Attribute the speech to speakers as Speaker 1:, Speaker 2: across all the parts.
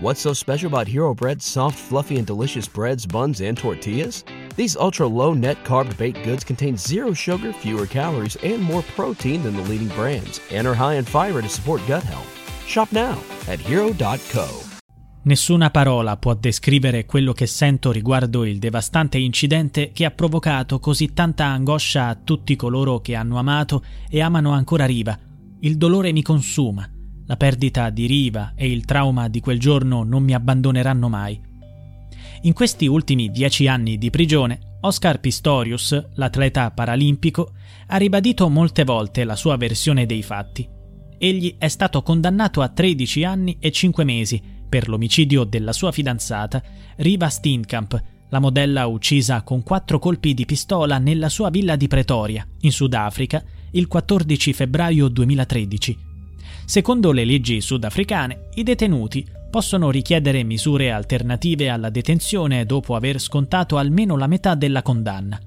Speaker 1: What's so special about Hero Bread's soft, fluffy, and delicious breads, buns, and tortillas? These ultra low net carb baked goods contain zero sugar, fewer calories, and more protein than the leading brands, and are high in fiber to support gut health. Shop now at hero.co.
Speaker 2: Nessuna parola può descrivere quello che sento riguardo il devastante incidente che ha provocato così tanta angoscia a tutti coloro che hanno amato e amano ancora Riva. Il dolore mi consuma. La perdita di Riva e il trauma di quel giorno non mi abbandoneranno mai. In questi ultimi dieci anni di prigione, Oscar Pistorius, l'atleta paralimpico, ha ribadito molte volte la sua versione dei fatti. Egli è stato condannato a 13 anni e 5 mesi per l'omicidio della sua fidanzata, Riva Steenkamp, la modella uccisa con quattro colpi di pistola nella sua villa di Pretoria, in Sudafrica, il 14 febbraio 2013 Secondo le leggi sudafricane, i detenuti possono richiedere misure alternative alla detenzione dopo aver scontato almeno la metà della condanna.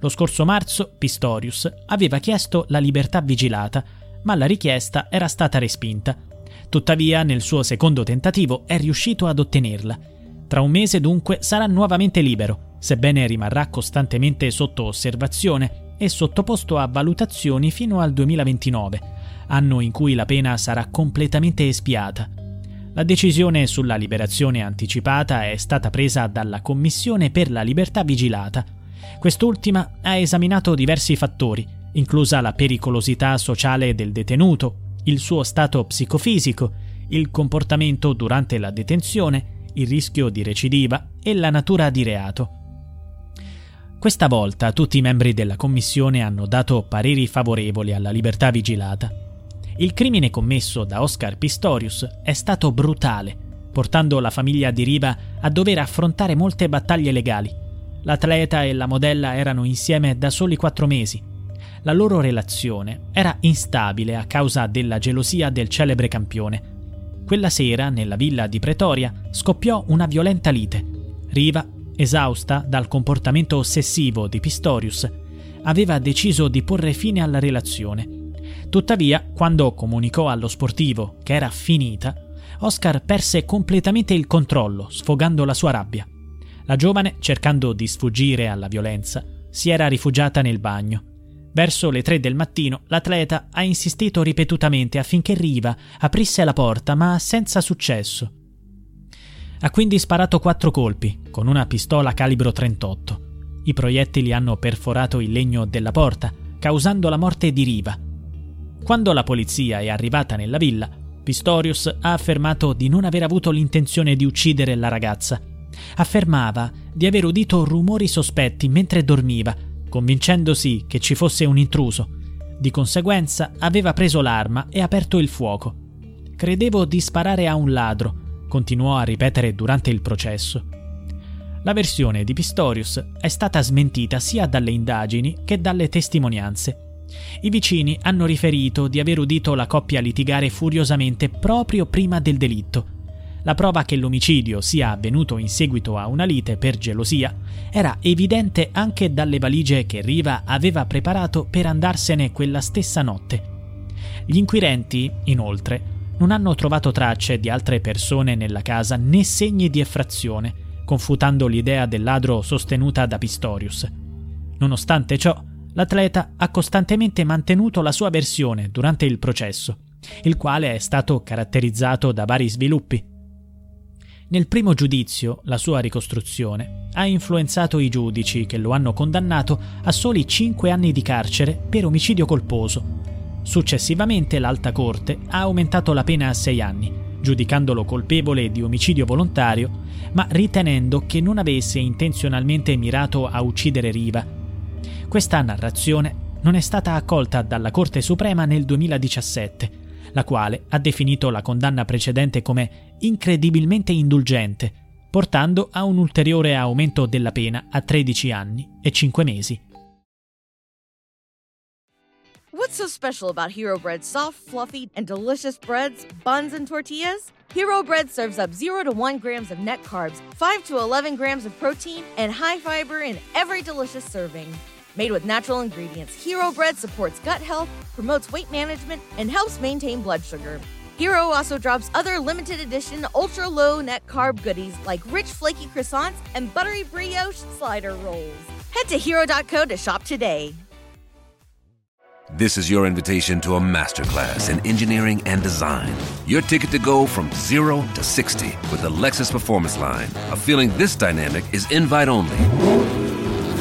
Speaker 2: Lo scorso marzo Pistorius aveva chiesto la libertà vigilata, ma la richiesta era stata respinta. Tuttavia, nel suo secondo tentativo è riuscito ad ottenerla. Tra un mese dunque sarà nuovamente libero, sebbene rimarrà costantemente sotto osservazione e sottoposto a valutazioni fino al 2029 anno in cui la pena sarà completamente espiata. La decisione sulla liberazione anticipata è stata presa dalla Commissione per la libertà vigilata. Quest'ultima ha esaminato diversi fattori, inclusa la pericolosità sociale del detenuto, il suo stato psicofisico, il comportamento durante la detenzione, il rischio di recidiva e la natura di reato. Questa volta tutti i membri della Commissione hanno dato pareri favorevoli alla libertà vigilata. Il crimine commesso da Oscar Pistorius è stato brutale, portando la famiglia di Riva a dover affrontare molte battaglie legali. L'atleta e la modella erano insieme da soli quattro mesi. La loro relazione era instabile a causa della gelosia del celebre campione. Quella sera, nella villa di Pretoria, scoppiò una violenta lite. Riva, esausta dal comportamento ossessivo di Pistorius, aveva deciso di porre fine alla relazione Tuttavia, quando comunicò allo sportivo che era finita, Oscar perse completamente il controllo, sfogando la sua rabbia. La giovane, cercando di sfuggire alla violenza, si era rifugiata nel bagno. Verso le tre del mattino, l'atleta ha insistito ripetutamente affinché Riva aprisse la porta, ma senza successo. Ha quindi sparato quattro colpi, con una pistola calibro 38. I proiettili hanno perforato il legno della porta, causando la morte di Riva, quando la polizia è arrivata nella villa, Pistorius ha affermato di non aver avuto l'intenzione di uccidere la ragazza. Affermava di aver udito rumori sospetti mentre dormiva, convincendosi che ci fosse un intruso. Di conseguenza aveva preso l'arma e aperto il fuoco. Credevo di sparare a un ladro, continuò a ripetere durante il processo. La versione di Pistorius è stata smentita sia dalle indagini che dalle testimonianze. I vicini hanno riferito di aver udito la coppia litigare furiosamente proprio prima del delitto. La prova che l'omicidio sia avvenuto in seguito a una lite per gelosia era evidente anche dalle valigie che Riva aveva preparato per andarsene quella stessa notte. Gli inquirenti, inoltre, non hanno trovato tracce di altre persone nella casa né segni di effrazione, confutando l'idea del ladro sostenuta da Pistorius. Nonostante ciò, L'atleta ha costantemente mantenuto la sua versione durante il processo, il quale è stato caratterizzato da vari sviluppi. Nel primo giudizio, la sua ricostruzione ha influenzato i giudici che lo hanno condannato a soli 5 anni di carcere per omicidio colposo. Successivamente l'Alta Corte ha aumentato la pena a 6 anni, giudicandolo colpevole di omicidio volontario, ma ritenendo che non avesse intenzionalmente mirato a uccidere Riva questa narrazione non è stata accolta dalla Corte Suprema nel 2017, la quale ha definito la condanna precedente come incredibilmente indulgente, portando a un ulteriore aumento della pena a 13 anni e 5 mesi.
Speaker 3: What's so special about Hero Bread's soft, fluffy, and delicious breads, buns, and tortillas? Hero Bread serves up 0 to 1 grams of net carbs, 5 to 11 grams of protein, and high fiber in every delicious serving. Made with natural ingredients, Hero Bread supports gut health, promotes weight management, and helps maintain blood sugar. Hero also drops other limited edition ultra low net carb goodies like rich flaky croissants and buttery brioche slider rolls. Head to hero.co to shop today.
Speaker 4: This is your invitation to a masterclass in engineering and design. Your ticket to go from zero to 60 with the Lexus Performance Line. A feeling this dynamic is invite only.